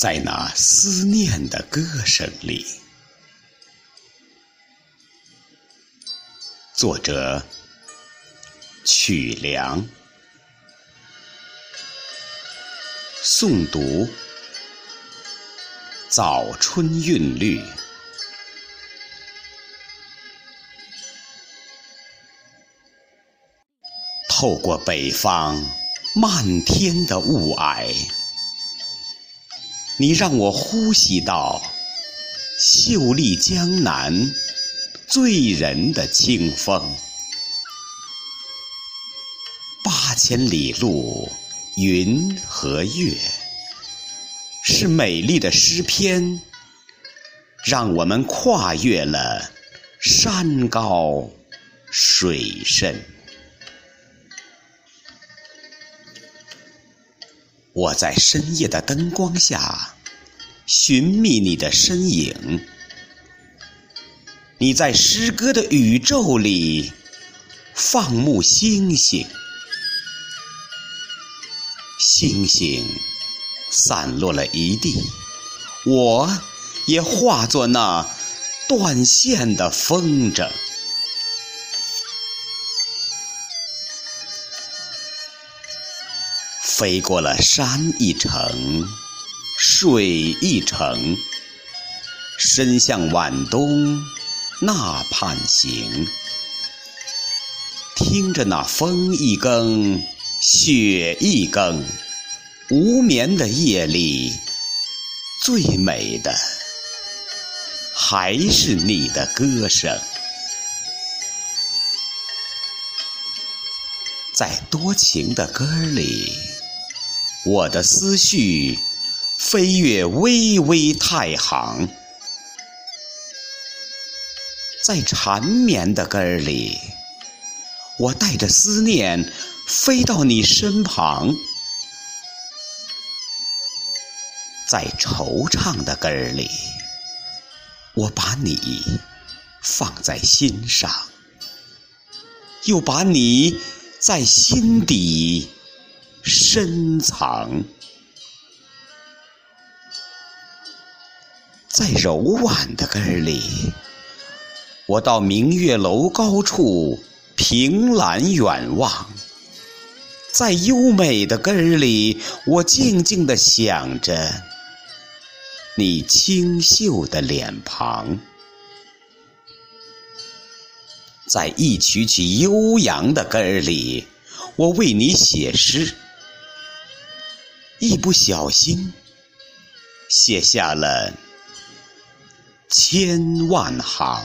在那思念的歌声里。作者：曲梁，诵读：早春韵律。透过北方漫天的雾霭，你让我呼吸到秀丽江南醉人的清风。八千里路，云和月，是美丽的诗篇，让我们跨越了山高水深。我在深夜的灯光下寻觅你的身影，你在诗歌的宇宙里放牧星星，星星散落了一地，我也化作那断线的风筝。飞过了山一程，水一程，伸向晚冬那畔行。听着那风一更，雪一更，无眠的夜里，最美的还是你的歌声，在多情的歌里。我的思绪飞越巍巍太行，在缠绵的根儿里，我带着思念飞到你身旁；在惆怅的根儿里，我把你放在心上，又把你在心底。深藏在柔婉的歌里，我到明月楼高处凭栏远望；在优美的歌里，我静静地想着你清秀的脸庞；在一曲曲悠扬的歌里，我为你写诗。一不小心，写下了千万行。